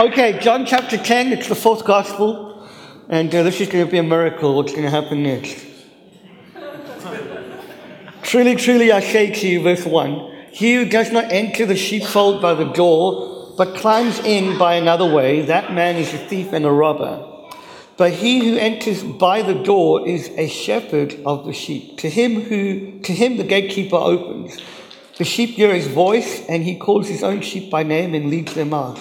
Okay, John chapter 10, it's the fourth gospel. And uh, this is going to be a miracle. What's going to happen next? truly, truly, I say to you, verse 1 He who does not enter the sheepfold by the door, but climbs in by another way, that man is a thief and a robber. But he who enters by the door is a shepherd of the sheep. To him who to him the gatekeeper opens. The sheep hear his voice, and he calls his own sheep by name and leads them out.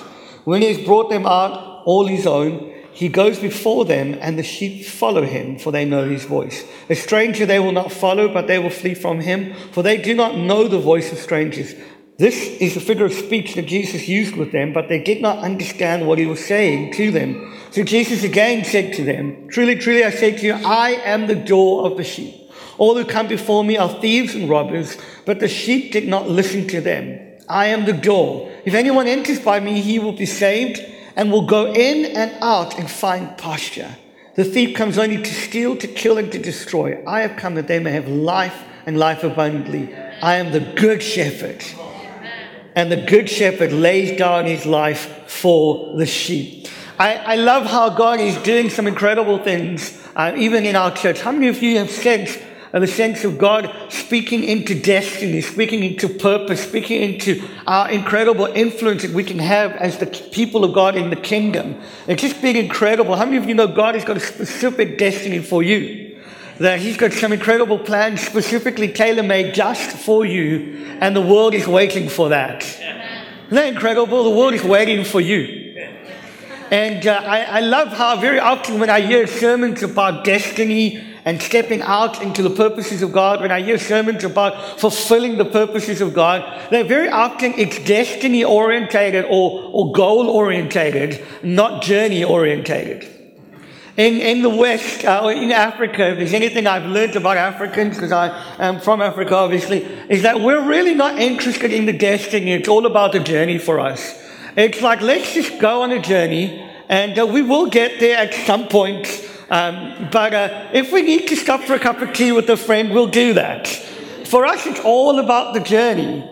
When he has brought them out, all his own, he goes before them, and the sheep follow him, for they know his voice. A stranger they will not follow, but they will flee from him, for they do not know the voice of strangers. This is the figure of speech that Jesus used with them, but they did not understand what he was saying to them. So Jesus again said to them, Truly, truly, I say to you, I am the door of the sheep. All who come before me are thieves and robbers, but the sheep did not listen to them. I am the door. If anyone enters by me, he will be saved and will go in and out and find pasture. The thief comes only to steal, to kill, and to destroy. I have come that they may have life and life abundantly. I am the good shepherd. And the good shepherd lays down his life for the sheep. I, I love how God is doing some incredible things, uh, even in our church. How many of you have sensed the sense of God speaking into destiny, speaking into purpose, speaking into our incredible influence that we can have as the people of God in the kingdom. It's just been incredible. How many of you know God has got a specific destiny for you? That He's got some incredible plans specifically tailor made just for you, and the world is waiting for that. Isn't that incredible? The world is waiting for you. And uh, I, I love how very often when I hear sermons about destiny, and stepping out into the purposes of God, when I hear sermons about fulfilling the purposes of God, they're very often it's destiny orientated or, or goal orientated, not journey orientated. In, in the West, uh, in Africa, if there's anything I've learned about Africans, because I am from Africa obviously, is that we're really not interested in the destiny. It's all about the journey for us. It's like, let's just go on a journey and uh, we will get there at some point. Um, but uh, if we need to stop for a cup of tea with a friend, we'll do that. For us, it's all about the journey.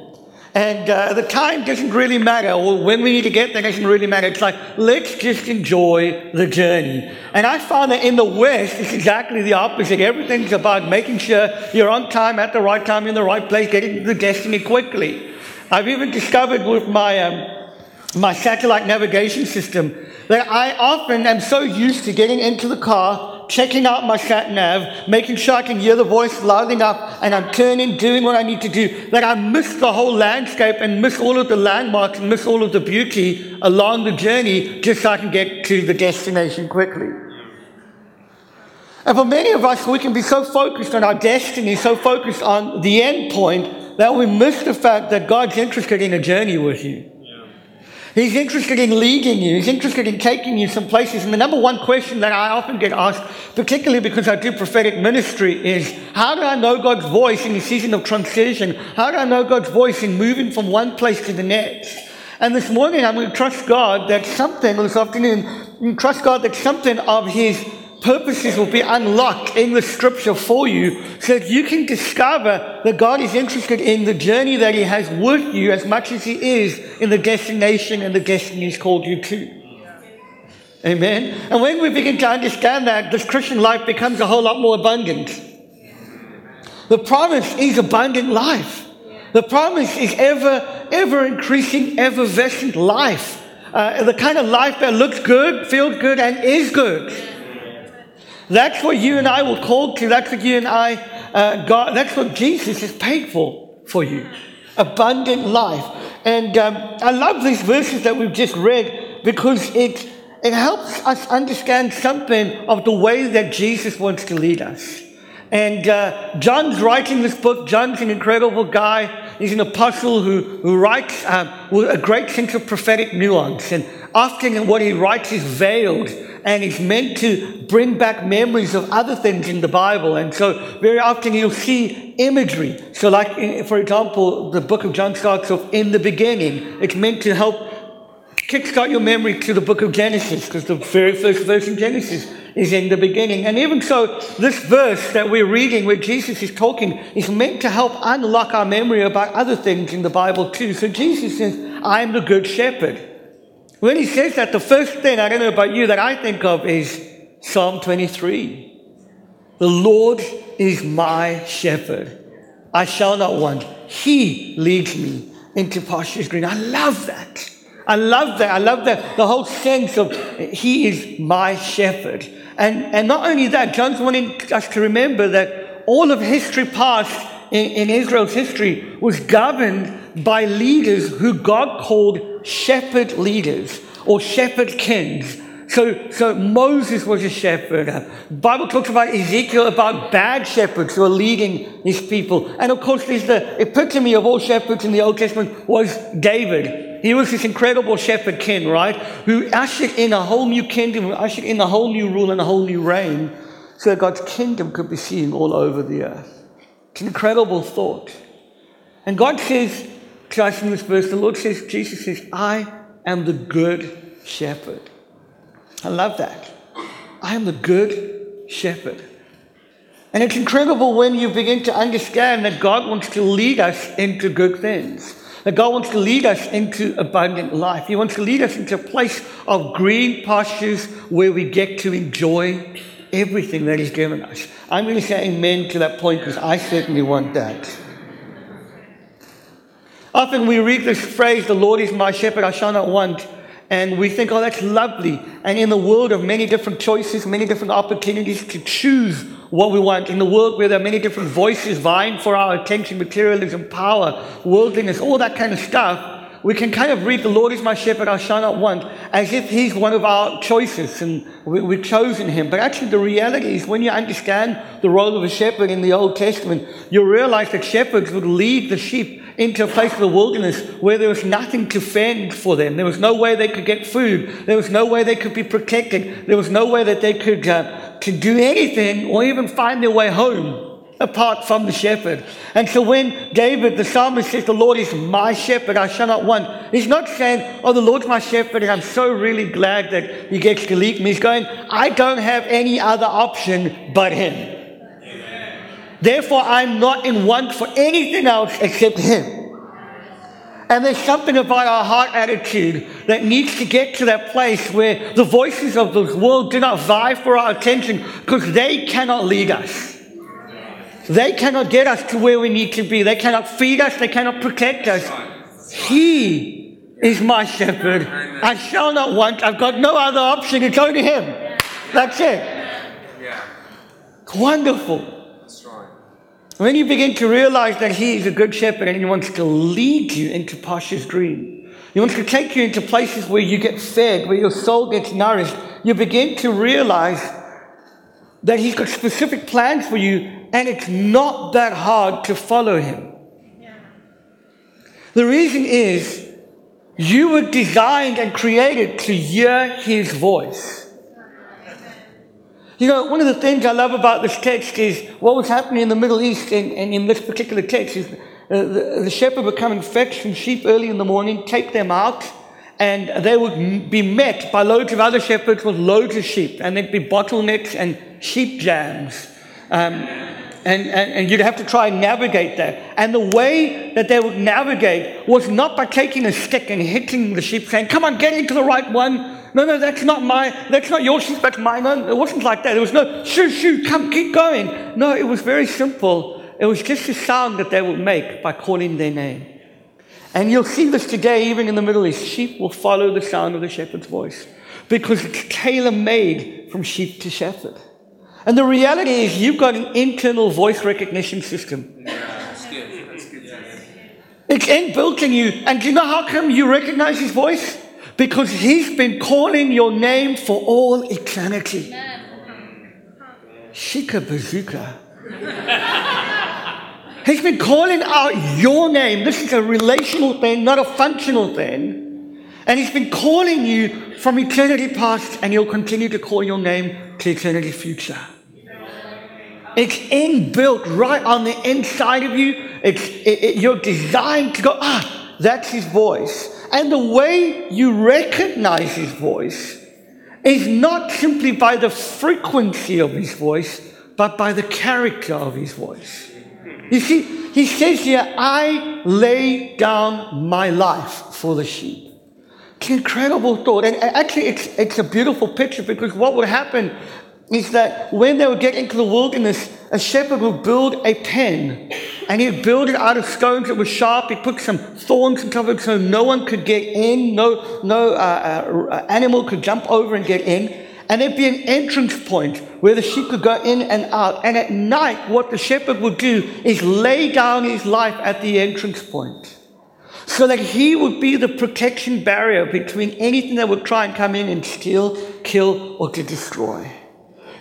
And uh, the time doesn't really matter, or when we need to get there doesn't really matter. It's like, let's just enjoy the journey. And I found that in the West, it's exactly the opposite. Everything's about making sure you're on time, at the right time, in the right place, getting to the destiny quickly. I've even discovered with my, um, my satellite navigation system that I often am so used to getting into the car, checking out my sat nav, making sure I can hear the voice loud enough, and I'm turning, doing what I need to do, that I miss the whole landscape and miss all of the landmarks and miss all of the beauty along the journey just so I can get to the destination quickly. And for many of us, we can be so focused on our destiny, so focused on the end point, that we miss the fact that God's interested in a journey with you. He's interested in leading you. He's interested in taking you some places. And the number one question that I often get asked, particularly because I do prophetic ministry, is how do I know God's voice in the season of transition? How do I know God's voice in moving from one place to the next? And this morning, I'm going to trust God that something, this afternoon, trust God that something of His purposes will be unlocked in the scripture for you so that you can discover that God is interested in the journey that He has with you as much as He is in the destination and the destiny He's called you to. Amen. And when we begin to understand that, this Christian life becomes a whole lot more abundant. The promise is abundant life. The promise is ever, ever increasing, effervescent life. Uh, the kind of life that looks good, feels good, and is good. That's what you and I were called to. That's what you and I, uh, God, that's what Jesus has paid for for you. Abundant life. And um, I love these verses that we've just read because it, it helps us understand something of the way that Jesus wants to lead us. And uh, John's writing this book. John's an incredible guy. He's an apostle who, who writes um, with a great sense of prophetic nuance. And often what he writes is veiled and it's meant to bring back memories of other things in the Bible. And so very often you'll see imagery. So like, for example, the book of John starts off in the beginning. It's meant to help kickstart your memory to the book of Genesis because the very first verse in Genesis is in the beginning. And even so, this verse that we're reading where Jesus is talking is meant to help unlock our memory about other things in the Bible too. So Jesus says, I am the good shepherd. When he says that, the first thing, I don't know about you, that I think of is Psalm 23. The Lord is my shepherd. I shall not want. He leads me into pastures green. I love that. I love that. I love that. The whole sense of He is my shepherd. And, and not only that, John's wanting us to remember that all of history past in, in Israel's history was governed by leaders who God called shepherd leaders or shepherd kings. So, so Moses was a shepherd. The Bible talks about Ezekiel, about bad shepherds who are leading his people. And of course, there's the epitome of all shepherds in the Old Testament was David. He was this incredible shepherd king, right? Who ushered in a whole new kingdom, ushered in a whole new rule and a whole new reign so that God's kingdom could be seen all over the earth. It's an incredible thought. And God says us in this verse, the Lord says, Jesus says, I am the good shepherd. I love that. I am the good shepherd. And it's incredible when you begin to understand that God wants to lead us into good things. That God wants to lead us into abundant life. He wants to lead us into a place of green pastures where we get to enjoy everything that He's given us. I'm going to say amen to that point because I certainly want that. Often we read this phrase, the Lord is my shepherd, I shall not want. And we think, oh, that's lovely. And in the world of many different choices, many different opportunities to choose what we want, in the world where there are many different voices vying for our attention, materialism, power, worldliness, all that kind of stuff, we can kind of read, The Lord is my shepherd, I shall not want, as if He's one of our choices and we, have chosen Him. But actually, the reality is, when you understand the role of a shepherd in the Old Testament, you realize that shepherds would lead the sheep into a place of the wilderness where there was nothing to fend for them. There was no way they could get food. There was no way they could be protected. There was no way that they could uh, to do anything or even find their way home apart from the shepherd. And so when David, the psalmist, says, The Lord is my shepherd, I shall not want, he's not saying, Oh, the Lord's my shepherd, and I'm so really glad that he gets to lead me. He's going, I don't have any other option but him. Therefore, I'm not in want for anything else except Him. And there's something about our heart attitude that needs to get to that place where the voices of the world do not vie for our attention because they cannot lead us. They cannot get us to where we need to be. They cannot feed us. They cannot protect us. He is my shepherd. I shall not want. I've got no other option. It's only Him. That's it. Wonderful. When you begin to realize that He is a good shepherd and He wants to lead you into pastures green, He wants to take you into places where you get fed, where your soul gets nourished, you begin to realize that He's got specific plans for you and it's not that hard to follow Him. The reason is you were designed and created to hear His voice. You know, one of the things I love about this text is what was happening in the Middle East and, and in this particular text is uh, the, the shepherd would come and fetch some sheep early in the morning, take them out, and they would be met by loads of other shepherds with loads of sheep, and there'd be bottlenecks and sheep jams. Um, and, and, and, you'd have to try and navigate that. And the way that they would navigate was not by taking a stick and hitting the sheep, saying, Come on, get into the right one. No, no, that's not my, that's not your sheep, that's mine. No, it wasn't like that. There was no, shoo, shoo, come, keep going. No, it was very simple. It was just a sound that they would make by calling their name. And you'll see this today, even in the Middle East. Sheep will follow the sound of the shepherd's voice because it's tailor made from sheep to shepherd. And the reality is, you've got an internal voice recognition system. It's inbuilt in you. And do you know how come you recognize his voice? because He's been calling your name for all eternity. Shika Bazooka. He's been calling out your name. This is a relational thing, not a functional thing. And He's been calling you from eternity past, and He'll continue to call your name to eternity future. It's inbuilt right on the inside of you. It's, it, it, you're designed to go, ah, that's His voice. And the way you recognize his voice is not simply by the frequency of his voice, but by the character of his voice. You see, he says here, I lay down my life for the sheep. It's an incredible thought. And actually, it's, it's a beautiful picture because what would happen is that when they would get into the wilderness, a shepherd would build a pen and he'd build it out of stones that were sharp. He'd put some thorns and stuff so no one could get in, no, no uh, uh, animal could jump over and get in. And there'd be an entrance point where the sheep could go in and out. And at night, what the shepherd would do is lay down his life at the entrance point so that he would be the protection barrier between anything that would try and come in and steal, kill, or to destroy.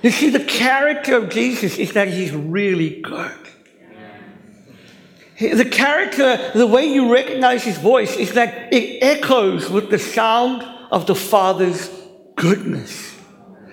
You see, the character of Jesus is that he's really good. The character, the way you recognize his voice is that it echoes with the sound of the Father's goodness.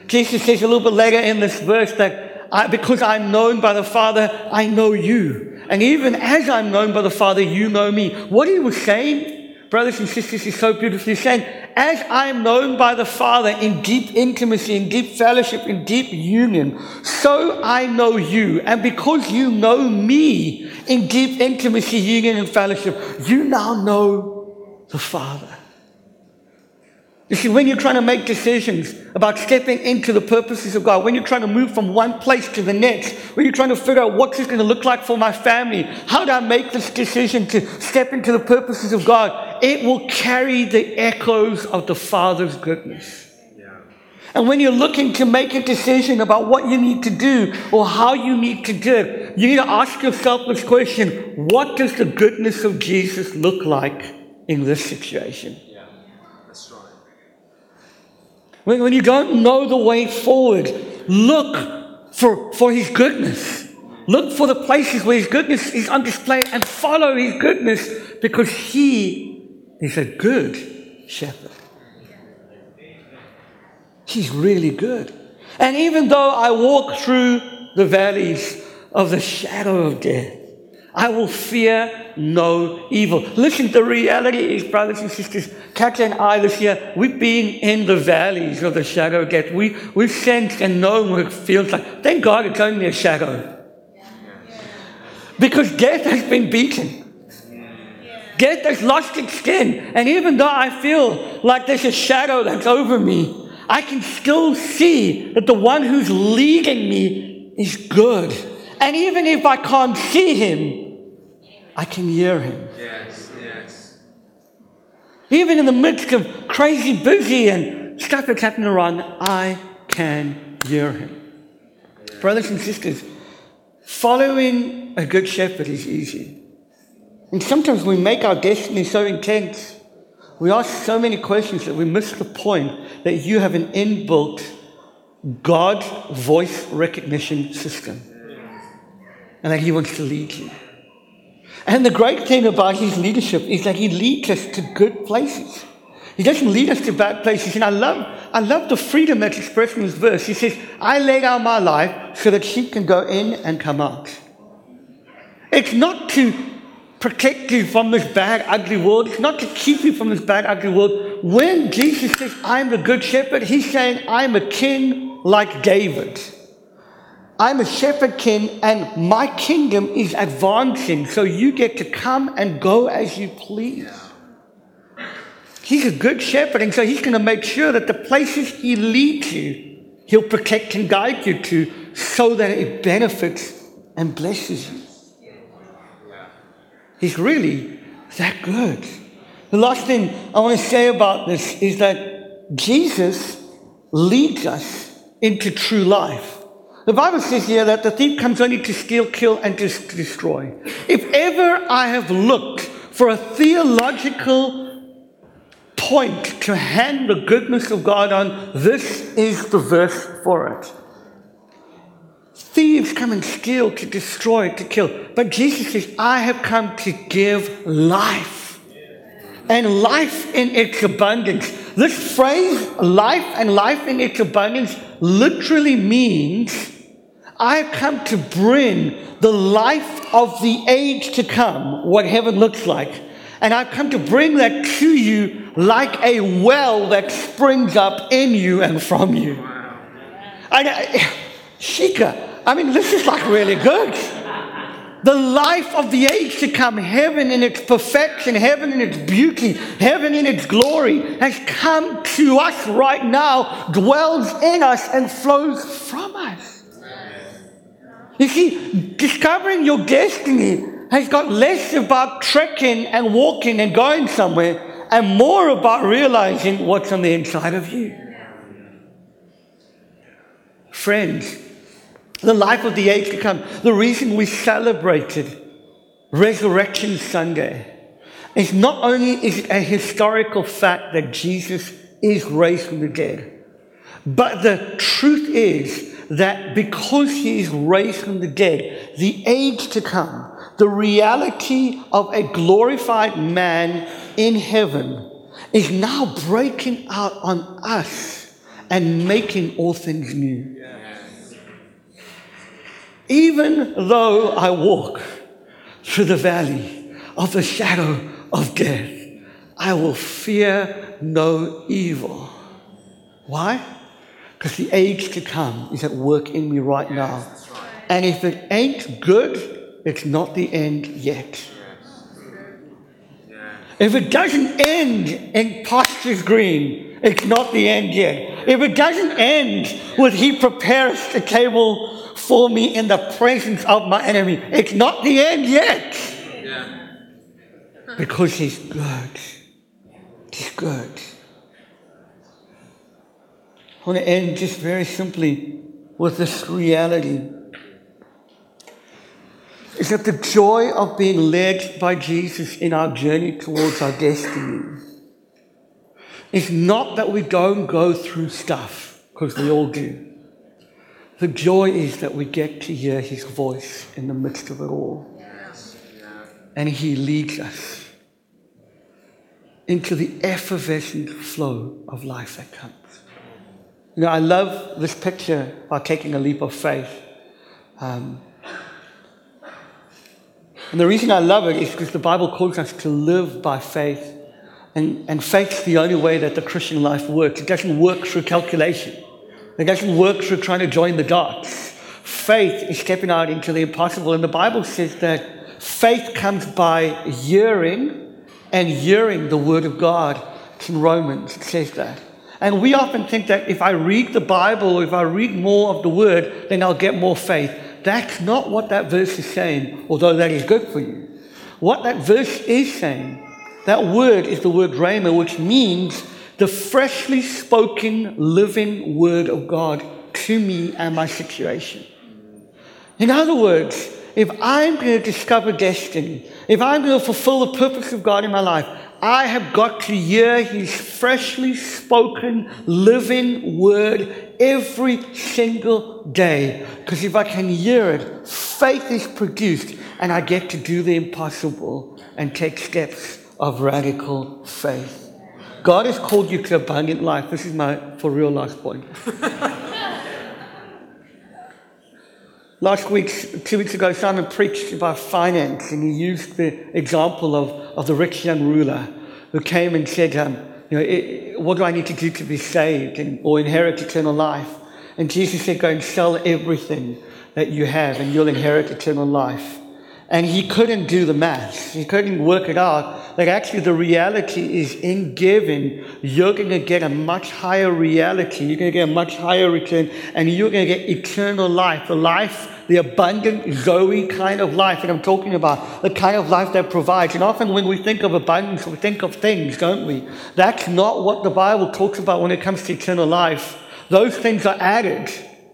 Jesus says a little bit later in this verse that I, because I'm known by the Father, I know you. And even as I'm known by the Father, you know me. What he was saying, brothers and sisters, is so beautifully saying, as I am known by the Father in deep intimacy, in deep fellowship, in deep union, so I know you. And because you know me in deep intimacy, union, and fellowship, you now know the Father. You see, when you're trying to make decisions about stepping into the purposes of God, when you're trying to move from one place to the next, when you're trying to figure out what's this going to look like for my family, how do I make this decision to step into the purposes of God, it will carry the echoes of the Father's goodness. And when you're looking to make a decision about what you need to do or how you need to do it, you need to ask yourself this question what does the goodness of Jesus look like in this situation? When, when you don't know the way forward, look for, for His goodness. Look for the places where His goodness is on display and follow His goodness because He is a good shepherd. He's really good. And even though I walk through the valleys of the shadow of death, I will fear no evil. Listen, the reality is, brothers and sisters, Katja and I this year, we've been in the valleys of the shadow of death. We, we've sensed and known what it feels like. Thank God it's only a shadow. Because death has been beaten. Death has lost its skin. And even though I feel like there's a shadow that's over me, I can still see that the one who's leading me is good. And even if I can't see him, I can hear him. Yes, yes. Even in the midst of crazy busy and stuff that's happening around, I can hear him. Brothers and sisters, following a good shepherd is easy. And sometimes we make our destiny so intense. We ask so many questions that we miss the point that you have an inbuilt God voice recognition system and that He wants to lead you. And the great thing about his leadership is that he leads us to good places. He doesn't lead us to bad places. And I love, I love the freedom that's expressed in this verse. He says, I lay down my life so that sheep can go in and come out. It's not to protect you from this bad, ugly world. It's not to keep you from this bad, ugly world. When Jesus says, I'm the good shepherd, he's saying, I'm a king like David. I'm a shepherd king and my kingdom is advancing, so you get to come and go as you please. He's a good shepherd, and so he's going to make sure that the places he leads you, he'll protect and guide you to so that it benefits and blesses you. He's really that good. The last thing I want to say about this is that Jesus leads us into true life. The Bible says here that the thief comes only to steal, kill, and to destroy. If ever I have looked for a theological point to hang the goodness of God on, this is the verse for it. Thieves come and steal, to destroy, to kill. But Jesus says, I have come to give life. And life in its abundance. This phrase, life and life in its abundance, literally means I've come to bring the life of the age to come, what heaven looks like. And I've come to bring that to you like a well that springs up in you and from you. I, uh, Shika, I mean, this is like really good. The life of the age to come, heaven in its perfection, heaven in its beauty, heaven in its glory, has come to us right now, dwells in us, and flows from us. You see, discovering your destiny has got less about trekking and walking and going somewhere and more about realizing what's on the inside of you. Friends, the life of the age to come, the reason we celebrated Resurrection Sunday is not only is it a historical fact that Jesus is raised from the dead, but the truth is that because he is raised from the dead, the age to come, the reality of a glorified man in heaven is now breaking out on us and making all things new. Even though I walk through the valley of the shadow of death, I will fear no evil. Why? Because the age to come is at work in me right now. And if it ain't good, it's not the end yet. If it doesn't end in pastures green, it's not the end yet. If it doesn't end with He prepares the table for me in the presence of my enemy. It's not the end yet. Yeah. Because he's good. He's good. I want to end just very simply with this reality. Is that the joy of being led by Jesus in our journey towards our destiny is not that we don't go through stuff, because we all do. The joy is that we get to hear his voice in the midst of it all. And he leads us into the effervescent flow of life that comes. You know, I love this picture by taking a leap of faith. Um, and the reason I love it is because the Bible calls us to live by faith. And, and faith's the only way that the Christian life works. It doesn't work through calculation. It doesn't work through trying to join the dots. Faith is stepping out into the impossible. And the Bible says that faith comes by hearing and hearing the word of God. It's in Romans, it says that. And we often think that if I read the Bible, if I read more of the word, then I'll get more faith. That's not what that verse is saying, although that is good for you. What that verse is saying, that word is the word rhema, which means the freshly spoken, living word of God to me and my situation. In other words, if I'm going to discover destiny, if I'm going to fulfill the purpose of God in my life, I have got to hear His freshly spoken, living word every single day. Because if I can hear it, faith is produced, and I get to do the impossible and take steps of radical faith. God has called you to abundant life. This is my for real last point. last week, two weeks ago, Simon preached about finance, and he used the example of, of the rich young ruler who came and said, um, you know, it, what do I need to do to be saved and, or inherit eternal life? And Jesus said, go and sell everything that you have, and you'll inherit eternal life. And he couldn't do the math. He couldn't work it out. Like actually the reality is in giving, you're going to get a much higher reality. You're going to get a much higher return and you're going to get eternal life. The life, the abundant Zoe kind of life that I'm talking about. The kind of life that provides. And often when we think of abundance, we think of things, don't we? That's not what the Bible talks about when it comes to eternal life. Those things are added.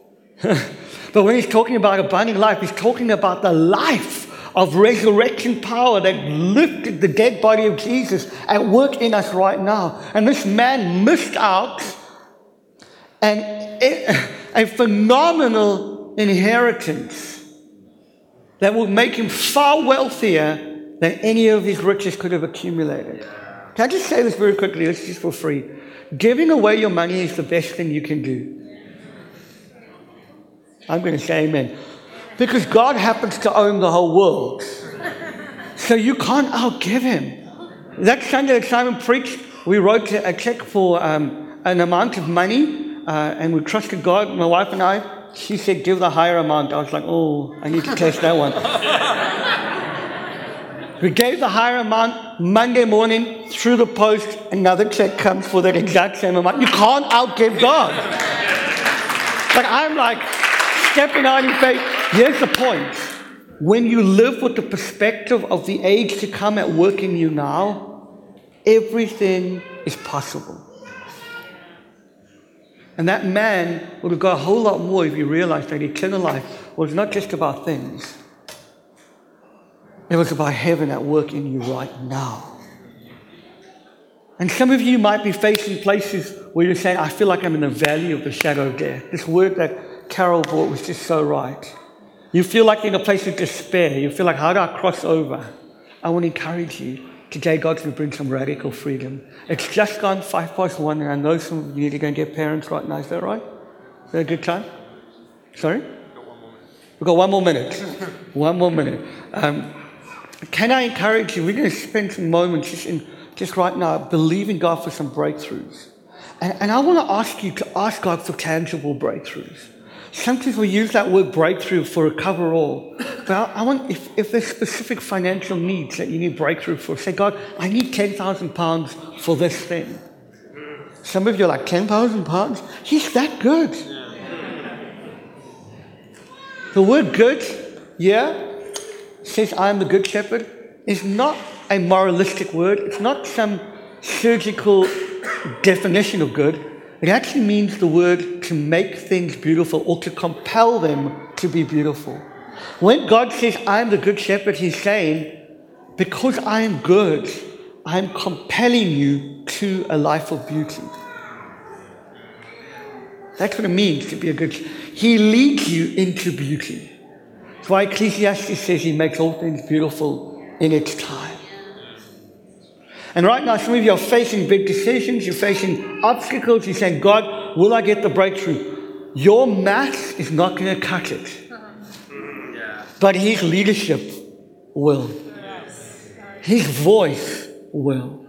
but when he's talking about abundant life, he's talking about the life of resurrection power that lifted the dead body of Jesus at work in us right now. And this man missed out an, a phenomenal inheritance that would make him far wealthier than any of his riches could have accumulated. Can I just say this very quickly? This is for free. Giving away your money is the best thing you can do. I'm going to say amen. Because God happens to own the whole world. So you can't outgive him. That Sunday that Simon preached, we wrote a check for um, an amount of money, uh, and we trusted God, my wife and I. She said, give the higher amount. I was like, oh, I need to test that one. We gave the higher amount Monday morning through the post, another check comes for that exact same amount. You can't outgive God. But I'm like stepping out in faith. Here's the point. When you live with the perspective of the age to come at work in you now, everything is possible. And that man would have got a whole lot more if he realized that eternal life was not just about things, it was about heaven at work in you right now. And some of you might be facing places where you're saying, I feel like I'm in the valley of the shadow of death. This word that Carol brought was just so right. You feel like in a place of despair. You feel like, how do I cross over? I want to encourage you. Today, God's going to bring some radical freedom. It's just gone five past one, and I know some of you are going to get parents right now. Is that right? Is that a good time? Sorry? We've got one more minute. one more minute. Um, can I encourage you? We're going to spend some moments just, in, just right now believing God for some breakthroughs. And, and I want to ask you to ask God for tangible breakthroughs. Sometimes we use that word breakthrough for a cover all. But I, I, want, if, if there's specific financial needs that you need breakthrough for, say, God, I need 10,000 pounds for this thing. Some of you are like, 10,000 pounds? He's that good. The word good, yeah, says, I am the good shepherd, is not a moralistic word. It's not some surgical definition of good. It actually means the word to make things beautiful or to compel them to be beautiful. When God says, I am the good shepherd, he's saying, because I am good, I am compelling you to a life of beauty. That's what it means to be a good He leads you into beauty. That's why Ecclesiastes says he makes all things beautiful in its time. And right now, some of you are facing big decisions, you're facing obstacles, you're saying, God, will I get the breakthrough? Your math is not going to cut it. But His leadership will. His voice will.